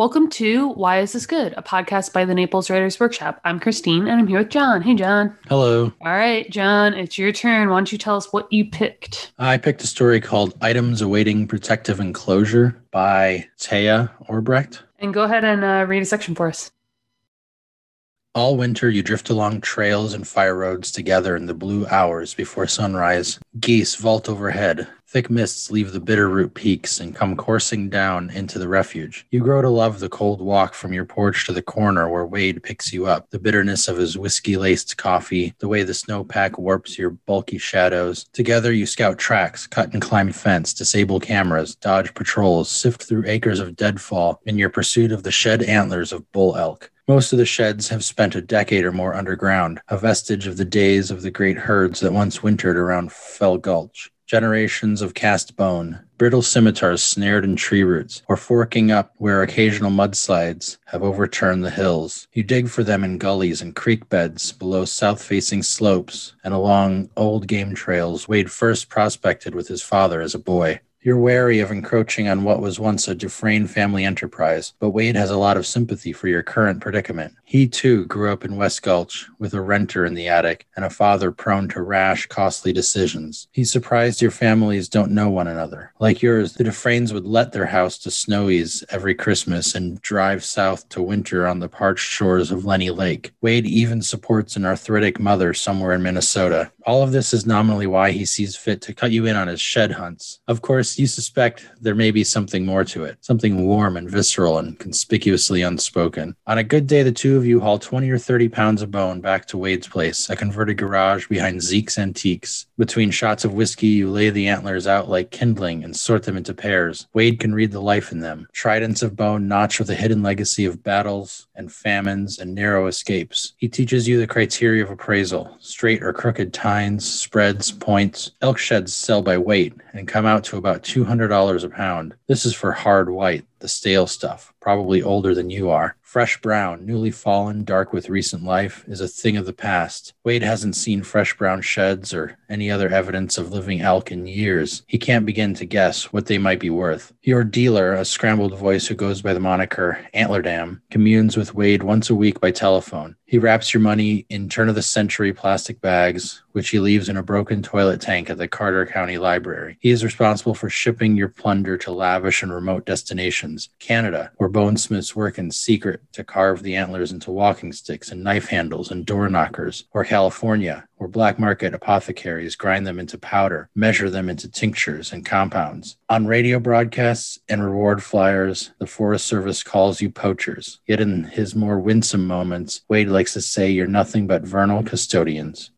Welcome to Why Is This Good, a podcast by the Naples Writers Workshop. I'm Christine and I'm here with John. Hey, John. Hello. All right, John, it's your turn. Why don't you tell us what you picked? I picked a story called Items Awaiting Protective Enclosure by Taya Orbrecht. And go ahead and uh, read a section for us. All winter, you drift along trails and fire roads together in the blue hours before sunrise. Geese vault overhead, Thick mists leave the Bitterroot peaks and come coursing down into the refuge. You grow to love the cold walk from your porch to the corner where Wade picks you up, the bitterness of his whiskey laced coffee, the way the snowpack warps your bulky shadows. Together, you scout tracks, cut and climb fence, disable cameras, dodge patrols, sift through acres of deadfall in your pursuit of the shed antlers of bull elk. Most of the sheds have spent a decade or more underground, a vestige of the days of the great herds that once wintered around Fell Gulch generations of cast bone, brittle scimitars snared in tree roots, or forking up where occasional mudslides have overturned the hills. You dig for them in gullies and creek beds below south facing slopes and along old game trails Wade first prospected with his father as a boy. You're wary of encroaching on what was once a Dufresne family enterprise, but Wade has a lot of sympathy for your current predicament. He too grew up in West Gulch with a renter in the attic and a father prone to rash, costly decisions. He's surprised your families don't know one another. Like yours, the Dufresnes would let their house to Snowy's every Christmas and drive south to winter on the parched shores of Lenny Lake. Wade even supports an arthritic mother somewhere in Minnesota. All of this is nominally why he sees fit to cut you in on his shed hunts. Of course, you suspect there may be something more to it, something warm and visceral and conspicuously unspoken. On a good day, the two of you haul 20 or 30 pounds of bone back to Wade's place, a converted garage behind Zeke's Antiques. Between shots of whiskey, you lay the antlers out like kindling and sort them into pairs. Wade can read the life in them. Tridents of bone notched with a hidden legacy of battles and famines and narrow escapes. He teaches you the criteria of appraisal straight or crooked tines, spreads, points. Elk sheds sell by weight and come out to about $200 a pound. This is for hard white, the stale stuff, probably older than you are. Fresh brown, newly fallen, dark with recent life, is a thing of the past. Wade hasn't seen fresh brown sheds or any other evidence of living elk in years. He can't begin to guess what they might be worth. Your dealer, a scrambled voice who goes by the moniker Antlerdam, communes with Wade once a week by telephone. He wraps your money in turn of the century plastic bags, which he leaves in a broken toilet tank at the Carter County Library. He is responsible for shipping your plunder to lavish and remote destinations. Canada, where bonesmiths work in secret to carve the antlers into walking sticks and knife handles and door knockers. Or California, where black market apothecaries grind them into powder, measure them into tinctures and compounds. On radio broadcasts and reward flyers, the Forest Service calls you poachers. Yet in his more winsome moments, Wade likes to say you're nothing but vernal custodians.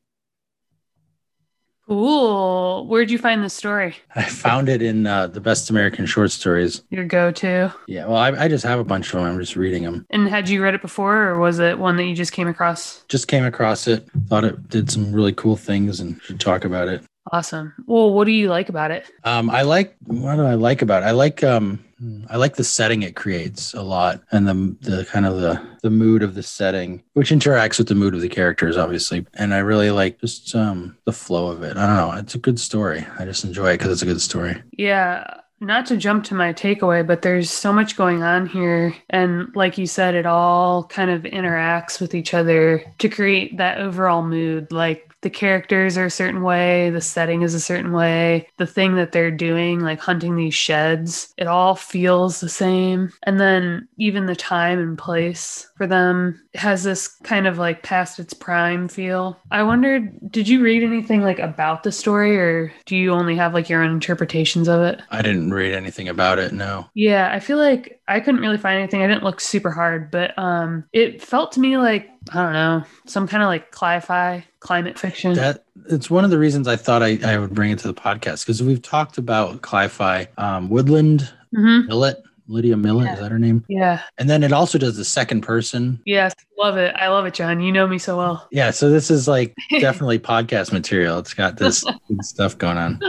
Cool. Where'd you find this story? I found it in uh, the Best American Short Stories. Your go to? Yeah, well, I, I just have a bunch of them. I'm just reading them. And had you read it before, or was it one that you just came across? Just came across it, thought it did some really cool things and should talk about it. Awesome. Well, what do you like about it? Um, I like, what do I like about it? I like, um, I like the setting it creates a lot and the the kind of the the mood of the setting which interacts with the mood of the characters obviously and I really like just um the flow of it. I don't know, it's a good story. I just enjoy it cuz it's a good story. Yeah, not to jump to my takeaway, but there's so much going on here. And like you said, it all kind of interacts with each other to create that overall mood. Like the characters are a certain way, the setting is a certain way, the thing that they're doing, like hunting these sheds, it all feels the same. And then even the time and place for them has this kind of like past its prime feel. I wondered, did you read anything like about the story or do you only have like your own interpretations of it? I didn't read anything about it, no. Yeah, I feel like I couldn't really find anything. I didn't look super hard, but um it felt to me like I don't know, some kind of like cli-fi climate fiction. That it's one of the reasons I thought I, I would bring it to the podcast because we've talked about cli-fi um, Woodland Mhm. Millet, Lydia Millet, Yeah. is that her name? Yeah. And then it also does the second person. Yes. Love it. I love it, John. You know me so well. Yeah, so this is like definitely podcast material. It's got this good stuff going on.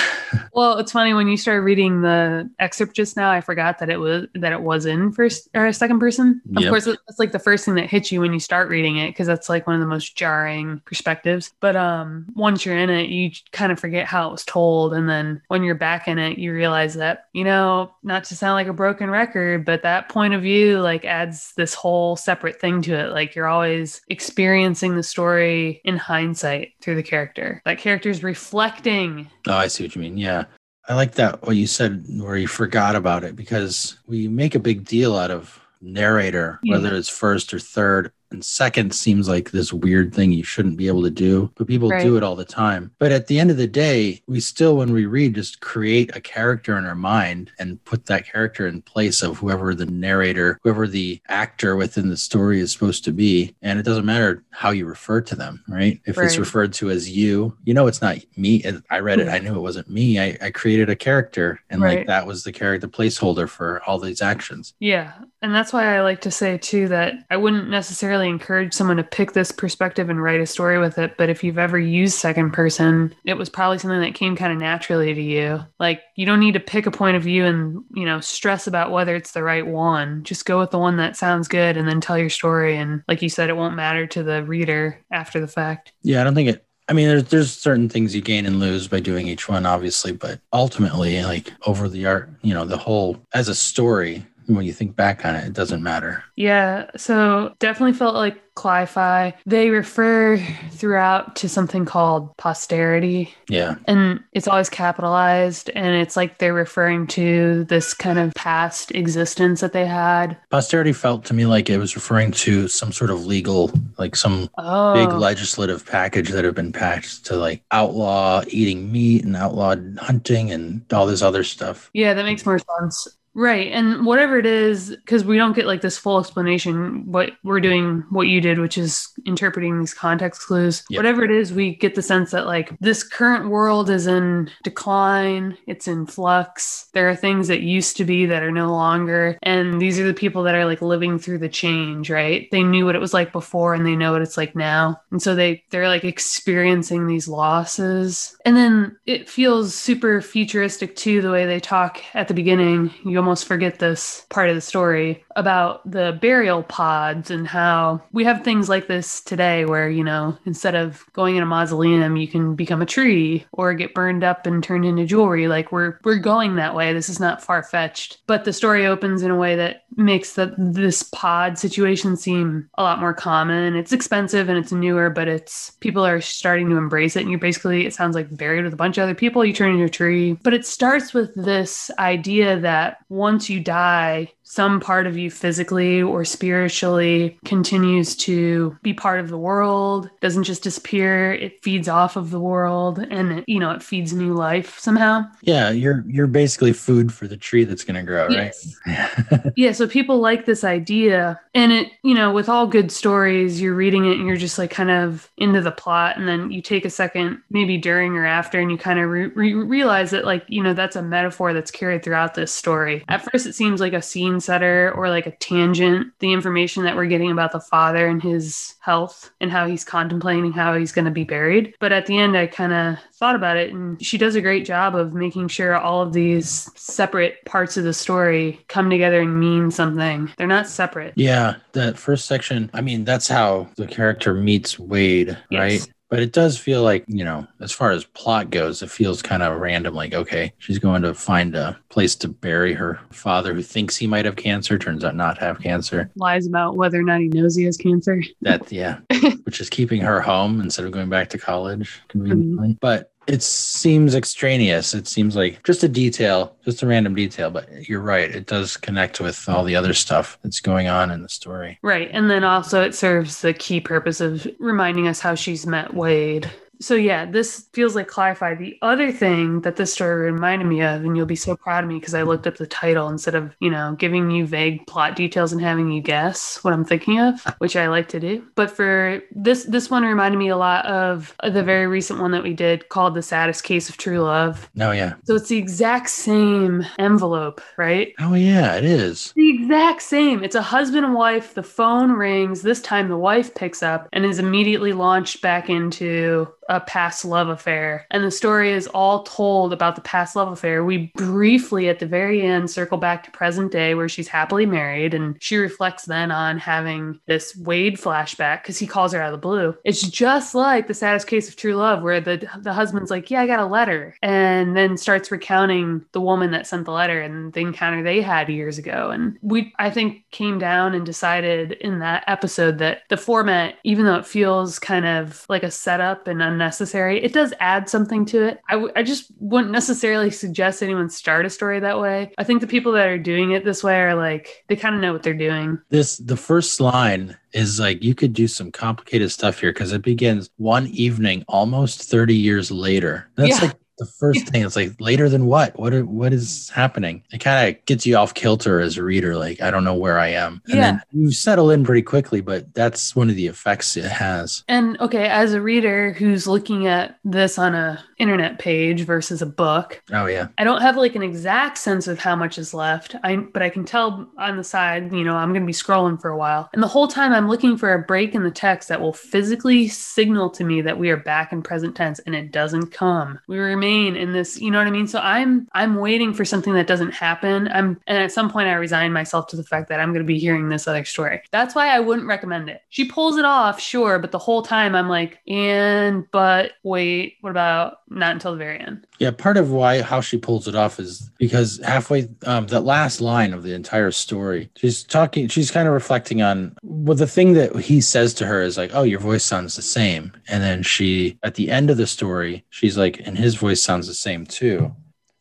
well, it's funny when you started reading the excerpt just now. I forgot that it was that it was in first or second person. Of Yep. course, it's like the first thing that hits you when you start reading it because that's like one of the most jarring perspectives. But um, once you're in it, you kind of forget how it was told, and then when you're back in it, you realize that you know, not to sound like a broken record, but that point of view like adds this whole separate thing to it. Like you're always experiencing the story in hindsight through the character. That character's reflecting Oh, I see what you mean. Yeah. I like that what you said where you forgot about it because we make a big deal out of narrator, Yeah. whether it's first or third. And second seems like this weird thing you shouldn't be able to do, but people Right. do it all the time. But at the end of the day, we still, when we read, just create a character in our mind and put that character in place of whoever the narrator, whoever the actor within the story is supposed to be. And it doesn't matter how you refer to them, right? If it's referred to as you, you know, it's not me. I read it. Hmm. I knew it wasn't me. I, I created a character and like that was the character placeholder for all these actions. Yeah. And that's why I like to say, too, that I wouldn't necessarily encourage someone to pick this perspective and write a story with it. But if you've ever used second person, it was probably something that came kind of naturally to you. Like, you don't need to pick a point of view and, you know, stress about whether it's the right one. Just go with the one that sounds good and then tell your story. And like you said, it won't matter to the reader after the fact. Yeah, I don't think it. I mean, there's there's certain things you gain and lose by doing each one, obviously, but ultimately, like over the art, you know, the whole as a story, when you think back on it, it doesn't matter. Yeah, so definitely felt like Cli-Fi. They refer throughout to something called posterity, Yeah, and it's always capitalized, and it's like they're referring to this kind of past existence that they had. posterity felt to me like it was referring to some sort of legal, like some Oh, big legislative package that had been passed to like outlaw eating meat and outlaw hunting and all this other stuff. Yeah, that makes more sense. Right. And whatever it is, because we don't get like this full explanation, what we're doing, what you did, which is interpreting these context clues. Yep. Whatever it is, we get the sense that like this current world is in decline, it's in flux. There are things that used to be that are no longer. And these are the people that are like living through the change, right? They knew what it was like before and they know what it's like now. And so they they're like experiencing these losses. And then it feels super futuristic too, the way they talk at the beginning. You almost forget this part of the story about the burial pods and how we have things like this today where, you know, instead of going in a mausoleum, you can become a tree or get burned up and turned into jewelry. Like we're we're going that way. This is not far fetched. But the story opens in a way that makes that this pod situation seem a lot more common. It's expensive and it's newer, but it's people are starting to embrace it. And you're basically, it sounds like buried with a bunch of other people. You turn into a tree. But it starts with this idea that once you die, some part of you physically or spiritually continues to be part of the world, doesn't just disappear, it feeds off of the world and it, you know, it feeds new life somehow. Yeah, you're you're basically food for the tree that's going to grow, Yes. right? yeah so people like this idea and it you know with all good stories you're reading it and you're just like kind of into the plot and then you take a second maybe during or after and you kind of re- re- realize that like you know that's a metaphor that's carried throughout this story at first it seems like a scene setter or like a tangent the information that we're getting about the father and his health and how he's contemplating how he's going to be buried. But at the end i kind of thought about it and she does a great job of making sure all of these separate parts of the story come together and mean something. They're not separate. Yeah, that first section, I mean, that's how the character meets Wade, right? But it does feel like, you know, as far as plot goes, it feels kind of random. Like, okay, she's going to find a place to bury her father who thinks he might have cancer, turns out not have cancer. lies about whether or not he knows he has cancer That, yeah, which is keeping her home instead of going back to college conveniently. Mm-hmm. But it seems extraneous. It seems like just a detail, just a random detail. But you're right. It does connect with all the other stuff that's going on in the story. right and then also it serves the key purpose of reminding us how she's met wade so yeah, this feels like Cli-Fi. The other thing that this story reminded me of, and you'll be so proud of me because I looked up the title instead of, you know, giving you vague plot details and having you guess what I'm thinking of, which I like to do. But for this this one reminded me a lot of the very recent one that we did called The Saddest Case of True Love. Oh, yeah. So it's the exact same envelope, right? Oh, yeah, it is. The exact same. It's a husband and wife. The phone rings. This time the wife picks up and is immediately launched back into a past love affair. And the story is all told about the past love affair. We briefly at the very end circle back to present day where she's happily married and she reflects then on having this Wade flashback because he calls her out of the blue. It's just like the saddest case of true love where the the husband's like, Yeah, I got a letter, and then starts recounting the woman that sent the letter and the encounter they had years ago. And we I think came down and decided in that episode that the format, even though it feels kind of like a setup and unnecessary, it does add something to it. I, w- I just wouldn't necessarily suggest anyone start a story that way. I think the people that are doing it this way are like, they kind of know what they're doing. This, the first line is like you could do some complicated stuff here because it begins one evening almost 30 years later. That's Yeah. like the first thing. It's like later than what? What are, what is happening? It kind of gets you off kilter as a reader. Like I don't know where I am, and then you settle in pretty quickly. But that's one of the effects it has. And okay, as a reader who's looking at this on a internet page versus a book, Oh yeah, I don't have like an exact sense of how much is left. I but I can tell on the side, you know, I'm going to be scrolling for a while. And the whole time I'm looking for a break in the text that will physically signal to me that we are back in present tense and it doesn't come. We remain in this, you know what I mean? So I'm I'm waiting for something that doesn't happen. I'm and at some point I resign myself to the fact that I'm going to be hearing this other story. That's why I wouldn't recommend it. She pulls it off, sure, but the whole time I'm like, and but wait, what about not until the very end? yeah. Part of why how she pulls it off is because halfway um, that last line of the entire story, she's talking. She's kind of reflecting on well, the thing that he says to her is like, "Oh, your voice sounds the same," and then she at the end of the story, she's like, "And his voice sounds the same too."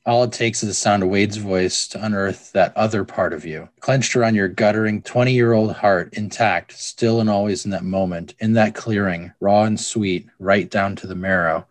All it takes is the sound of Wade's voice to unearth that other part of you, clenched around your guttering 20 year old heart, intact, still and always in that moment, in that clearing, raw and sweet, right down to the marrow.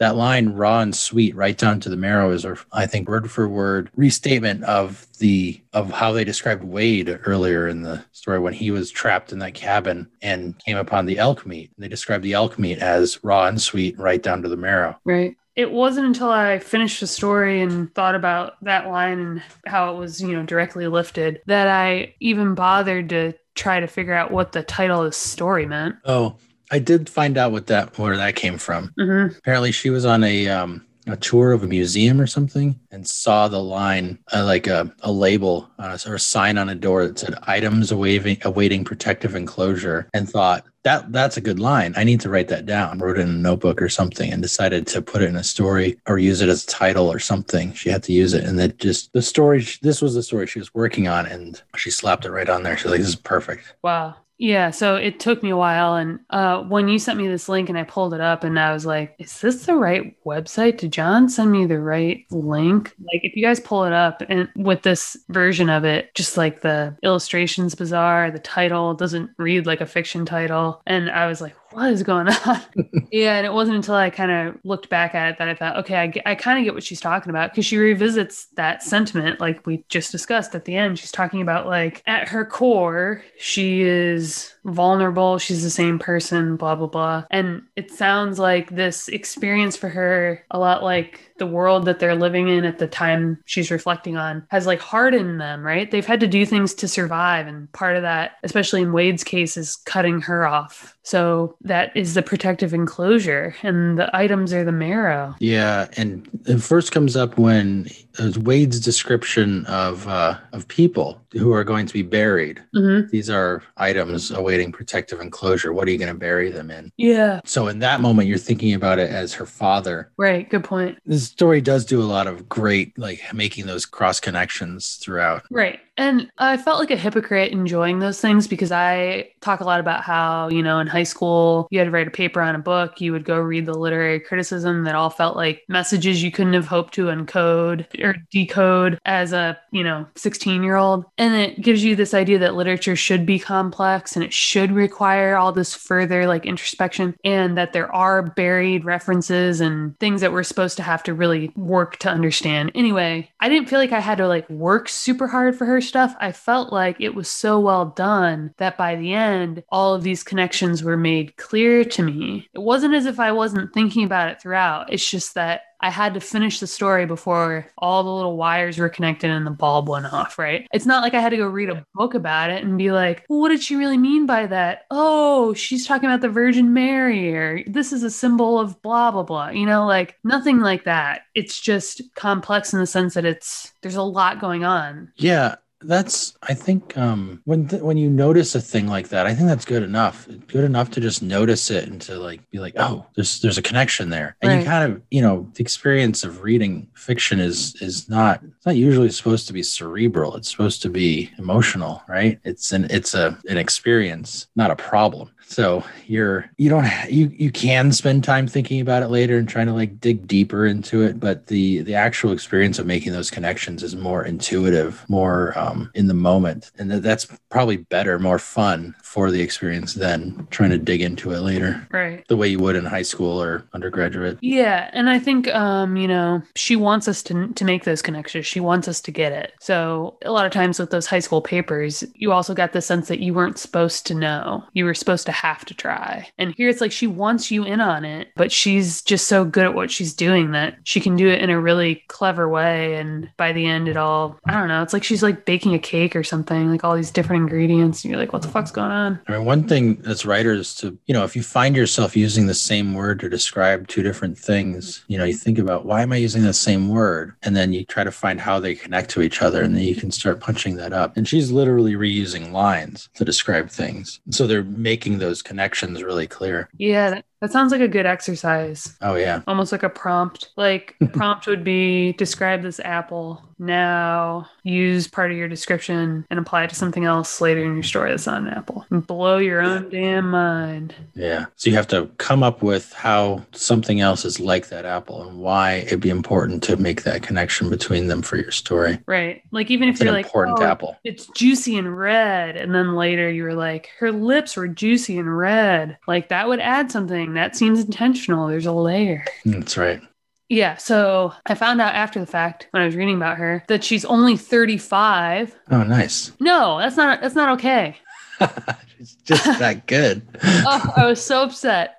That line, raw and sweet, right down to the marrow, is, I think, word for word restatement of the of how they described Wade earlier in the story when he was trapped in that cabin and came upon the elk meat. They described the elk meat as raw and sweet, right down to the marrow. Right. It wasn't until I finished the story and thought about that line and how it was, you know, directly lifted that I even bothered to try to figure out what the title of the story meant. Oh, I did find out what that where that came from. hmm Apparently, she was on a um, a tour of a museum or something and saw the line uh, like a, a label on a, or a sign on a door that said "items awaiting awaiting protective enclosure," and thought that that's a good line. I need to write that down. Wrote it in a notebook or something, and decided to put it in a story or use it as a title or something. She had to use it, and that just the story. This was the story she was working on, and she slapped it right on there. She's like, "This is perfect." Wow. Yeah, so it took me a while. And uh, when you sent me this link and I pulled it up, and I was like, is this the right website? Did John send me the right link? Like, if you guys pull it up and with this version of it, just like the illustrations bizarre, the title doesn't read like a fiction title. And I was like, what is going on? yeah, and it wasn't until I kind of looked back at it that I thought, okay, I, get- I kind of get what she's talking about because she revisits that sentiment, like we just discussed at the end. She's talking about, like, at her core, she is vulnerable. She's the same person, blah, blah, blah. And it sounds like this experience for her, a lot like the world that they're living in at the time she's reflecting on, has like hardened them, right? They've had to do things to survive. And part of that, especially in Wade's case, is cutting her off. So that is the protective enclosure, and the items are the marrow. Yeah, and it first comes up when uh, Wade's description of uh, of people who are going to be buried. hmm These are items awaiting protective enclosure. What are you going to bury them in? Yeah, So in that moment, you're thinking about it as her father. right. Good point. This story does do a lot of great, like making those cross connections throughout. Right. And I felt like a hypocrite enjoying those things because I talk a lot about how, you know, in high school, you had to write a paper on a book, you would go read the literary criticism that all felt like messages you couldn't have hoped to encode or decode as a, you know, 16 year old. And it gives you this idea that literature should be complex and it should require all this further like introspection and that there are buried references and things that we're supposed to have to really work to understand. Anyway, I didn't feel like I had to like work super hard for her stuff. I felt like it was so well done that by the end, all of these connections were made clear to me. It wasn't as if I wasn't thinking about it throughout. It's just that I had to finish the story before all the little wires were connected and the bulb went off, right? It's not like I had to go read a book about it and be like, well, what did she really mean by that? Oh, she's talking about the Virgin Mary, or this is a symbol of blah, blah, blah. You know, like nothing like that. It's just complex in the sense that it's, there's a lot going on. Yeah, that's I think um when th- when you notice a thing like that, I think that's good enough. Good enough to just notice it and to like be like, oh, there's there's a connection there. And Right. you kind of, you know, the experience of reading fiction is is not it's not usually supposed to be cerebral. It's supposed to be emotional, right? It's an it's a an experience, not a problem. So you're you don't you you can spend time thinking about it later and trying to like dig deeper into it, but the the actual experience of making those connections is more intuitive, more um, in the moment, and that, that's probably better, more fun for the experience than trying to dig into it later, Right. the way you would in high school or undergraduate. Yeah, and I think um, you know, she wants us to to make those connections. She wants us to get it. So a lot of times with those high school papers, you also got the sense that you weren't supposed to know. You were supposed to have to try. And here it's like she wants you in on it, but she's just so good at what she's doing that she can do it in a really clever way and by the end it all I don't know, it's like she's like baking a cake or something, like all these different ingredients and you're like what the fuck's going on? I mean, one thing as writers to, you know, if you find yourself using the same word to describe two different things, you know, you think about why am I using the same word? And then you try to find how they connect to each other and then you can start punching that up. And she's literally reusing lines to describe things. So they're making those connections really clear. Yeah, that, sounds like a good exercise. Oh, yeah. almost like a prompt. Like prompt would be describe this apple. Now use part of your description and apply it to something else later in your story that's not an apple. And blow your own damn mind. Yeah. So you have to come up with how something else is like that apple and why it'd be important to make that connection between them for your story. Right. Like even if It's an you're like important "Oh, apple. It's juicy and red. And then later you were like, her lips were juicy and red. Like that would add something. That seems intentional. There's a layer. That's right. Yeah. So I found out after the fact when I was reading about her that she's only 35. Oh, nice. No, that's not that's not okay. She's just that good. Oh, I was so upset.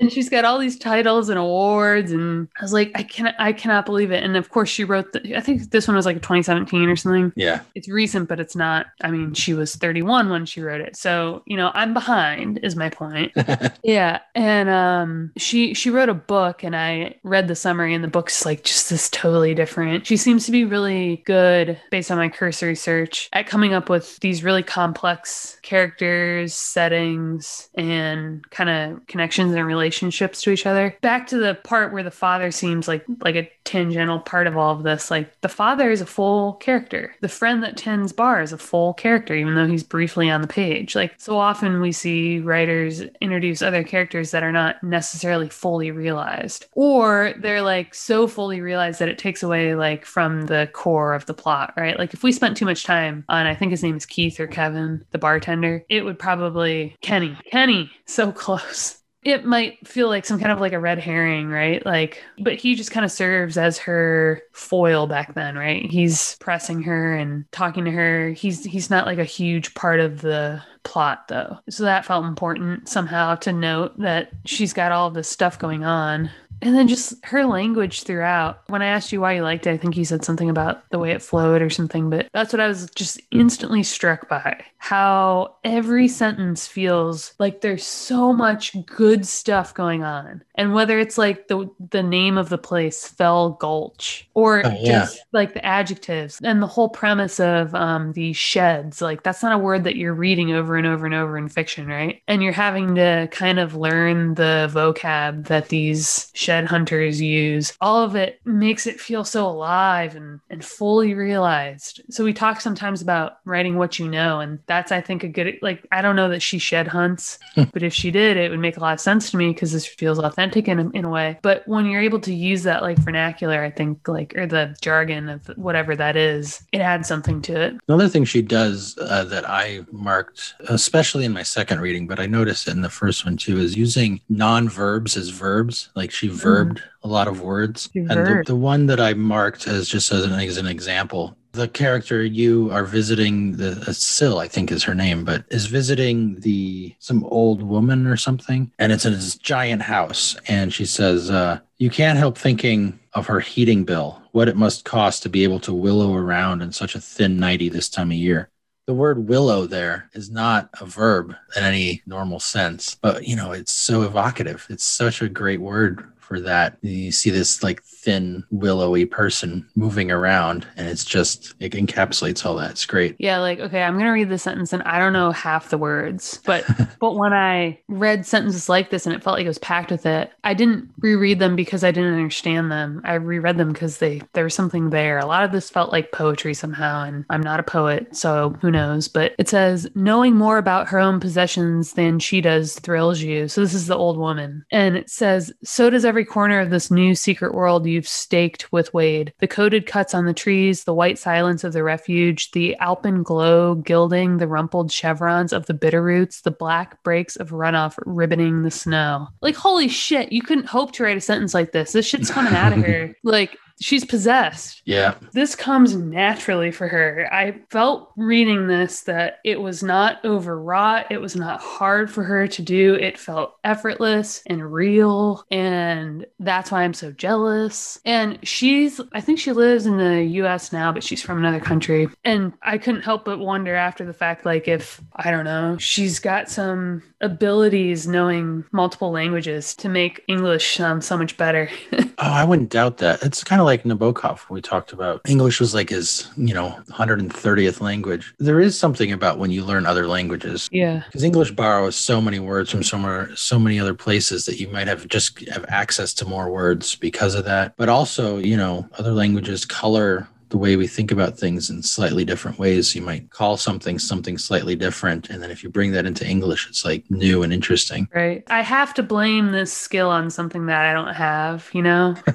And she's got all these titles and awards and I was like I cannot I cannot believe it. And of course she wrote the, I think this one was like 2017 or something. Yeah. it's recent but it's not I mean she was 31 when she wrote it. So you know I'm behind is my point. Yeah. And um she she wrote a book and I read the summary and the book's like just this totally different. She seems to be really good based on my cursory search at coming up with these really complex characters settings and kind of connections and relationships to each other. Back to the part where the father seems like like a tangential part of all of this like the father is a full character. The friend that tends bar is a full character even though he's briefly on the page. Like so often we see writers introduce other characters that are not necessarily fully realized or they're like so fully realized that it takes away like from the core of the plot right? Like if we spent too much time on i think his name is keith or kevin the bartender it would probably kenny kenny so close it might feel like some kind of like a red herring, right? Like, but he just kind of serves as her foil back then, right? He's pressing her and talking to her. He's he's not like a huge part of the plot though. So that felt important somehow to note that she's got all this stuff going on. And then just her language throughout. When I asked you why you liked it, I think you said something about the way it flowed or something, but that's what I was just instantly struck by. How every sentence feels like there's so much good stuff going on. And whether it's like the the name of the place, Fell Gulch, or Oh, yeah. just like the adjectives and the whole premise of um, these sheds, like that's not a word that you're reading over and over and over in fiction, right? And you're having to kind of learn the vocab that these shed hunters use. All of it makes it feel so alive and, and fully realized. So we talk sometimes about writing what you know, and that's I think a good like I don't know that she shed hunts, but if she did, it would make a lot of sense to me because this feels authentic in a, in a way. But when you're able to use that like vernacular, I think like or the jargon of whatever that is, it adds something to it. Another thing she does uh, that I marked, especially in my second reading, but I noticed it in the first one too, is using non verbs as verbs. Like she verbed a lot of words. And the, the one that I marked as just as an, as an example, the character you are visiting, the uh, Syl, I think is her name, but is visiting the some old woman or something, and it's in this giant house, and she says, uh, You can't help thinking of her heating bill, what it must cost to be able to willow around in such a thin nightie this time of year. The word willow there is not a verb in any normal sense, but you know, it's so evocative. It's such a great word for that. You see this like thin, willowy person moving around, and it's just, it encapsulates all that. It's great. Yeah, like, okay, I'm going to read this sentence and I don't know half the words, but but when I read sentences like this and it felt like it was packed with it, I didn't reread them because I didn't understand them. I reread them because they there was something there. A lot of this felt like poetry somehow, and I'm not a poet, so who knows? But it says, knowing more about her own possessions than she does thrills you. So this is the old woman. And it says, so does every corner of this new secret world you've staked with Wade. The coated cuts on the trees, the white silence of the refuge, the alpenglow gilding the rumpled chevrons of the Bitterroots, the black breaks of runoff ribboning the snow. Like, holy shit, you couldn't hope to write a sentence like this. This shit's coming out of here. Like, she's possessed. Yeah. This comes naturally for her. I felt reading this that it was not overwrought. It was not hard for her to do. It felt effortless and real. And that's why I'm so jealous. And she's, I think she lives in the US now, but she's from another country. And I couldn't help but wonder after the fact, like, if, I don't know, she's got some abilities knowing multiple languages to make English sound so much better. oh, I wouldn't doubt that. It's kind of like Nabokov we talked about. English was like his, you know, 130th language. There is something about when you learn other languages. yeah. Because English borrows so many words from somewhere, so many other places that you might have just have access to more words because of that. But also, you know, other languages color the way we think about things in slightly different ways. You might call something something slightly different. And then if you bring that into English, it's like new and interesting. Right. I have to blame this skill on something that I don't have, you know?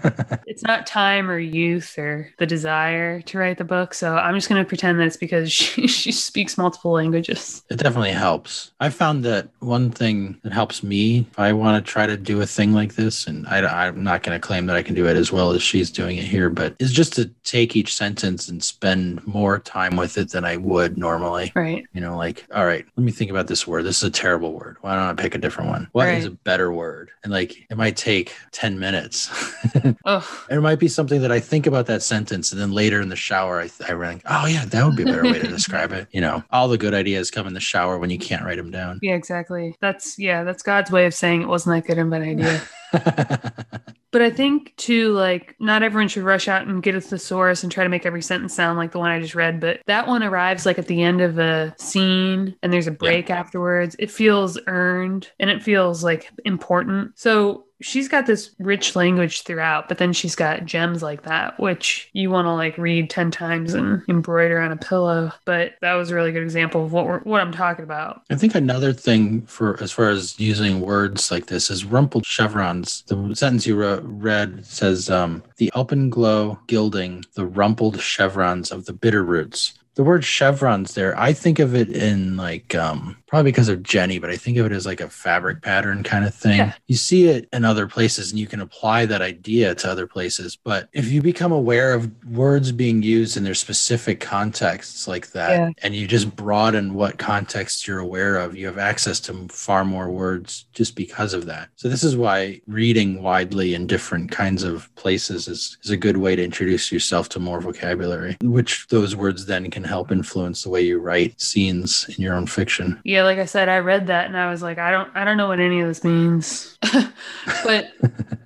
it's not time or youth or the desire to write the book. So I'm just going to pretend that it's because she, she speaks multiple languages. It definitely helps. I found that one thing that helps me if I want to try to do a thing like this, and I, am not going to claim that I can do it as well as she's doing it here, but is just to take each sentence and spend more time with it than I would normally. Right. You know, like, all right, let me think about this word. This is a terrible word. Why don't I pick a different one? What is Right. a better word? And like, it might take 10 minutes. Oh, It might be something that I think about that sentence, and then later in the shower, I, I think, oh yeah, that would be a better way to describe it. You know, all the good ideas come in the shower when you can't write them down. yeah, exactly. That's, yeah, that's God's way of saying it wasn't that good of an idea. But I think too, like not everyone should rush out and get a thesaurus and try to make every sentence sound like the one I just read. But that one arrives like at the end of a scene and there's a break afterwards. It feels earned and it feels like important. So she's got this rich language throughout, but then she's got gems like that, which you want to like read 10 times and embroider on a pillow. But that was a really good example of what we're, what I'm talking about. I think another thing for as far as using words like this is rumpled chevrons. The sentence you wrote, read says, um, "The alpenglow gilding the rumpled chevrons of the Bitterroots." The word chevrons there, I think of it in like um, probably because of Jenny, but I think of it as like a fabric pattern kind of thing. Yeah. You see it in other places, and you can apply that idea to other places. But if you become aware of words being used in their specific contexts like that, Yeah. and you just broaden what context you're aware of, you have access to far more words just because of that. So this is why reading widely in different kinds of places is, is a good way to introduce yourself to more vocabulary, which those words then can help influence the way you write scenes in your own fiction. Yeah, like I said, I read that and I was like, I don't I don't know what any of this means. but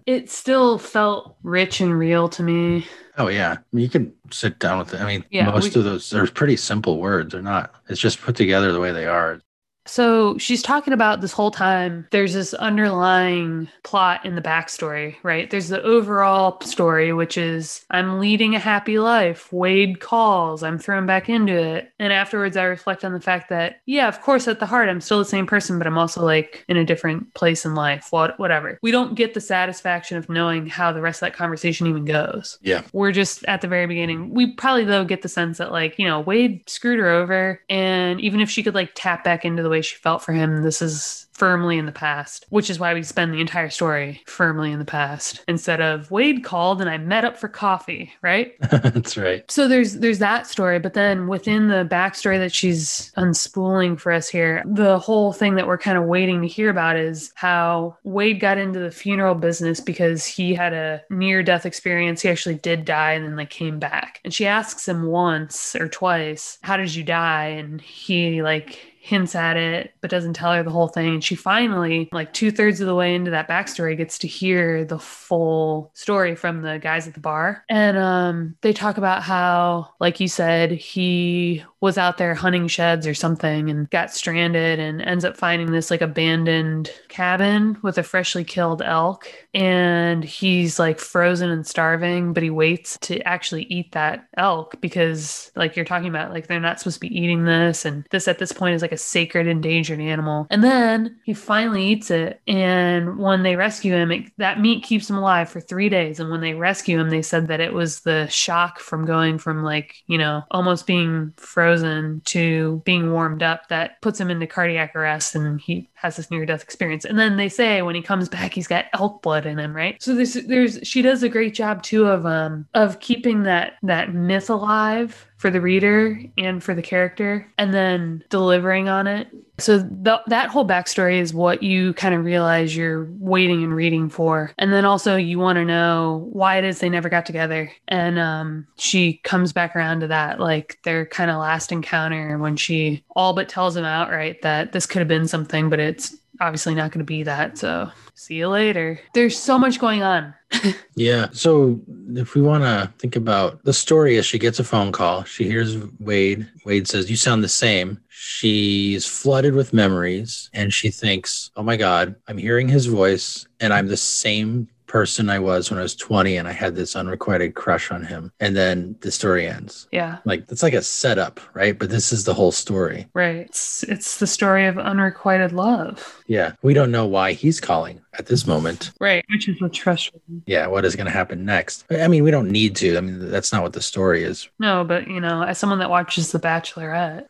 it still felt rich and real to me. Oh yeah, I mean, you can sit down with it. I mean, Yeah, most we- of those are pretty simple words. They're not. It's just put together the way they are. So she's talking about this whole time. There's this underlying plot in the backstory, right? There's the overall story, which is I'm leading a happy life. Wade calls. I'm thrown back into it. And afterwards, I reflect on the fact that, yeah, of course, at the heart, I'm still the same person, but I'm also like in a different place in life. What, whatever. We don't get the satisfaction of knowing how the rest of that conversation even goes. Yeah. We're just at the very beginning. We probably though get the sense that like, you know, Wade screwed her over and even if she could like tap back into the way way she felt for him. This is firmly in the past, which is why we spend the entire story firmly in the past instead of Wade called and I met up for coffee, right? That's right. So there's there's that story, but then within the backstory that she's unspooling for us here, the whole thing that we're kind of waiting to hear about is how Wade got into the funeral business because he had a near death experience. He actually did die and then like came back. And she asks him once or twice, "How did you die?" And he like hints at it, but doesn't tell her the whole thing. And she finally, like two thirds of the way into that backstory, gets to hear the full story from the guys at the bar. And um, they talk about how, like you said, he was out there hunting sheds or something and got stranded and ends up finding this like abandoned cabin with a freshly killed elk. And he's like frozen and starving, but he waits to actually eat that elk because, like you're talking about, like they're not supposed to be eating this. And this at this point is like a sacred endangered animal. And then he finally eats it. And when they rescue him, it, that meat keeps him alive for three days. And when they rescue him, they said that it was the shock from going from like, you know, almost being frozen to being warmed up that puts him into cardiac arrest and he has this near death experience. And then they say when he comes back, he's got elk blood in him, right? So there's there's she does a great job too of um of keeping that that myth alive for the reader and for the character and then delivering on it. So th- that whole backstory is what you kind of realize you're waiting and reading for. And then also you want to know why it is they never got together. And um, she comes back around to that, like their kind of last encounter when she all but tells him outright that this could have been something, but it's obviously not going to be that. So see you later. There's so much going on. yeah. So if we want to think about the story, as she gets a phone call, she hears Wade. Wade says, You sound the same. She's flooded with memories and she thinks, Oh my God, I'm hearing his voice and I'm the same person I was when I was 20 and I had this unrequited crush on him. And then the story ends. Yeah. Like it's like a setup, right? But this is the whole story. Right. It's it's the story of unrequited love. Yeah. We don't know why he's calling at this moment. Right. Which is what's frustrating. Yeah. What is going to happen next? I mean, we don't need to. I mean, that's not what the story is. No, but you know, as someone that watches The Bachelorette.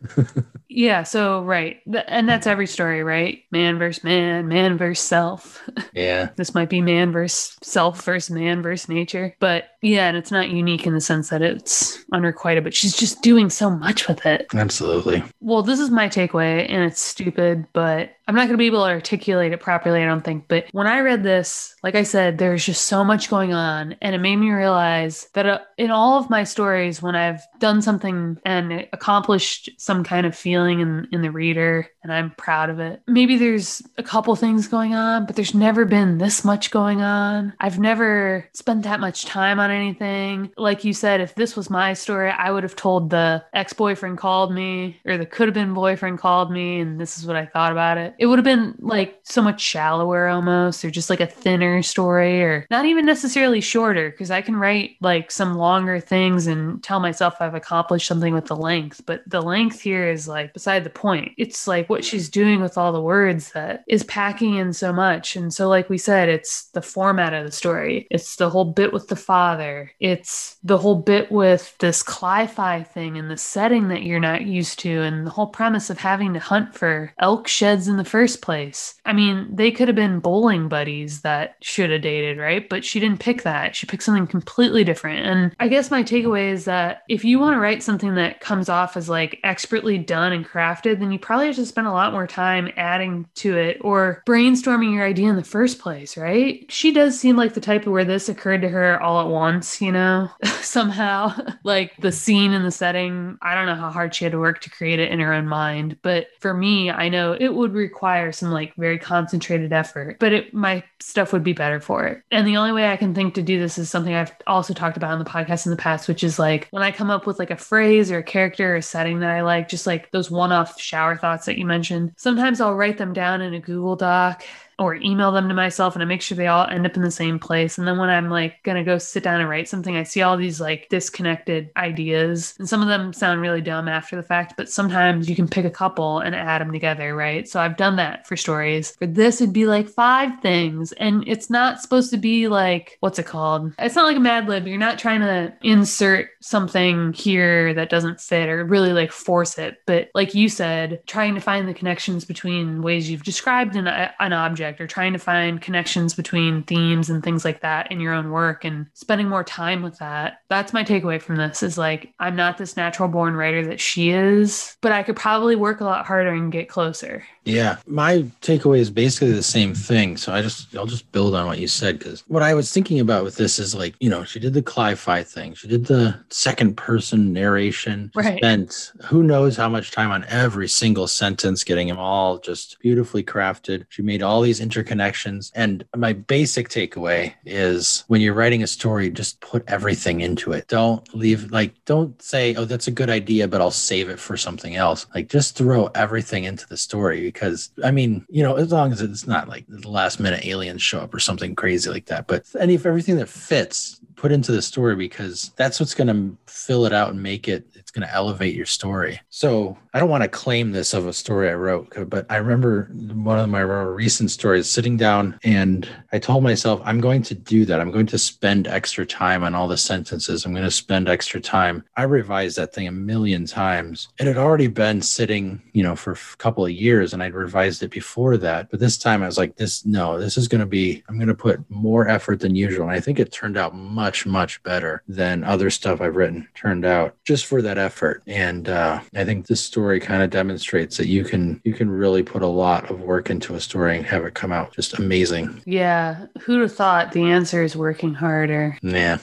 yeah. So, right. And that's every story, right? Man versus man, man versus self. Yeah. this might be man versus self versus man versus nature. But yeah, and it's not unique in the sense that it's unrequited, but she's just doing so much with it. Absolutely. Well, this is my takeaway, and it's stupid, but I'm not going to be able to articulate it properly, I don't think. But when I read this, like I said, there's just so much going on. And it made me realize that uh, in all of my stories, when I've done something and accomplished some kind of feeling in, in the reader, and I'm proud of it, maybe there's a couple things going on, but there's never been this much going on. I've never spent that much time on anything. Like you said, if this was my story, I would have told the ex boyfriend called me or the could have been boyfriend called me, and this is what I thought about it. It would have been like so much shallower almost, or just like a thinner story, or not even necessarily shorter, because I can write like some longer things and tell myself I've accomplished something with the length. But the length here is like beside the point. It's like what she's doing with all the words that is packing in so much. And so, like we said, it's the format of the story, it's the whole bit with the father, it's the whole bit with this cli-fi thing and the setting that you're not used to, and the whole premise of having to hunt for elk sheds in the first place. I mean, they could have been bowling buddies that should have dated, right? But she didn't pick that. She picked something completely different. And I guess my takeaway is that if you want to write something that comes off as like expertly done and crafted, then you probably have to spend a lot more time adding to it or brainstorming your idea in the first place, right? She does seem like the type of where this occurred to her all at once, you know, somehow. like the scene and the setting, I don't know how hard she had to work to create it in her own mind. But for me, I know it would require some like very concentrated effort, but it, my stuff would be better for it. And the only way I can think to do this is something I've also talked about in the podcast in the past, which is like when I come up with like a phrase or a character or a setting that I like, just like those one off shower thoughts that you mentioned, sometimes I'll write them down in a Google Doc or email them to myself and I make sure they all end up in the same place. And then when I'm like going to go sit down and write something, I see all these like disconnected ideas. And some of them sound really dumb after the fact, but sometimes you can pick a couple and add them together, right? So I've done that for stories. For this, it'd be like five things. And it's not supposed to be like, what's it called? It's not like a Mad Lib. You're not trying to insert something here that doesn't fit or really like force it. But like you said, trying to find the connections between ways you've described an, an object or trying to find connections between themes and things like that in your own work and spending more time with that. That's my takeaway from this is like, I'm not this natural born writer that she is, but I could probably work a lot harder and get closer. Yeah, my takeaway is basically the same thing. So I just I'll just build on what you said because what I was thinking about with this is like you know she did the Cli-Fi thing, she did the second person narration, Right. spent who knows how much time on every single sentence, getting them all just beautifully crafted. She made all these interconnections, and my basic takeaway is when you're writing a story, just put everything into it. Don't leave like don't say oh that's a good idea, but I'll save it for something else. Like just throw everything into the story because I mean, you know, as long as it's not like the last minute aliens show up or something crazy like that, but any everything that fits put into the story because that's what's going to fill it out and make it it's going to elevate your story. So, I don't want to claim this of a story I wrote, but I remember one of my recent stories sitting down and I told myself I'm going to do that. I'm going to spend extra time on all the sentences. I'm going to spend extra time. I revised that thing a million times. It had already been sitting, you know, for a couple of years and I'd revised it before that. But this time I was like, this, no, this is going to be, I'm going to put more effort than usual. And I think it turned out much, much much better than other stuff I've written turned out just for that effort. And uh, I think this story kind of demonstrates that you can, you can really put a lot of work into a story and have it come out just amazing. Yeah. Who'd have thought the answer is working harder? Yeah.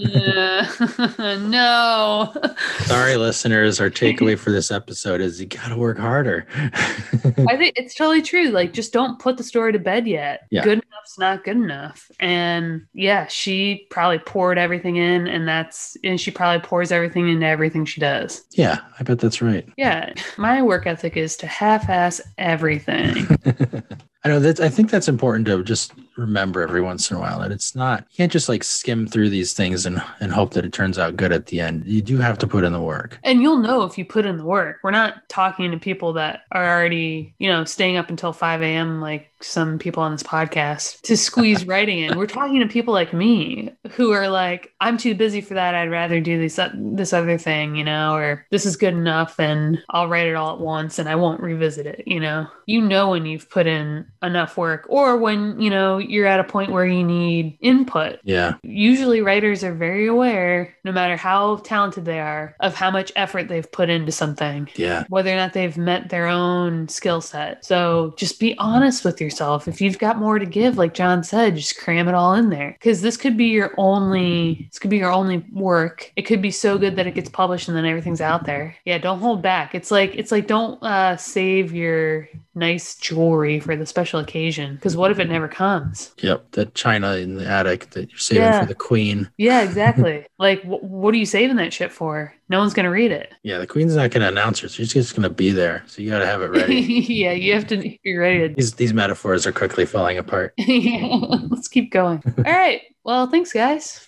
Yeah. no. Sorry, listeners. Our takeaway for this episode is you got to work harder. I think it's totally true. Like, just don't put the story to bed yet. Yeah. Good enough's not good enough. And yeah, she probably poured everything in, and that's, and she probably pours everything into everything she does. yeah, I bet that's right. Yeah. My work ethic is to half ass everything. I know that I think that's important to just remember every once in a while that it's not you can't just like skim through these things and and hope that it turns out good at the end. You do have to put in the work. and you'll know if you put in the work. We're not talking to people that are already, you know, staying up until 5 a.m. like some people on this podcast to squeeze writing in. We're talking to people like me who are like, I'm too busy for that. I'd rather do this uh, this other thing, you know, or this is good enough and I'll write it all at once and I won't revisit it, you know. You know when you've put in enough work or when, you know, you're at a point where you need input Yeah. usually writers are very aware, no matter how talented they are, of how much effort they've put into something, Yeah. whether or not they've met their own skill set. So just be honest with yourself. If you've got more to give, like John said, just cram it all in there. Because this could be your only this could be your only work. It could be so good that it gets published and then everything's out there. Yeah, don't hold back. It's like it's like don't uh save your nice jewelry for the special occasion. Because what if it mm-hmm. never comes? Yep. That china in the attic that you're saving Yeah. for the queen. Yeah, exactly. like, wh- what are you saving that shit for? No one's gonna read it. Yeah, the queen's not going to announce her. She's just going to be there. So you got to have it ready. yeah, you have to be ready to. these these metaphors are quickly falling apart. yeah, let's keep going. All right. Well, thanks, guys.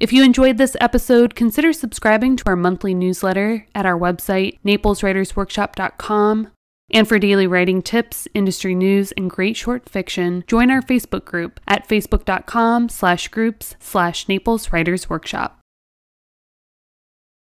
If you enjoyed this episode, consider subscribing to our monthly newsletter at our website, napleswritersworkshop.com. And for daily writing tips, industry news, and great short fiction, join our Facebook group at facebook.com slash groups slash Naples Writers Workshop.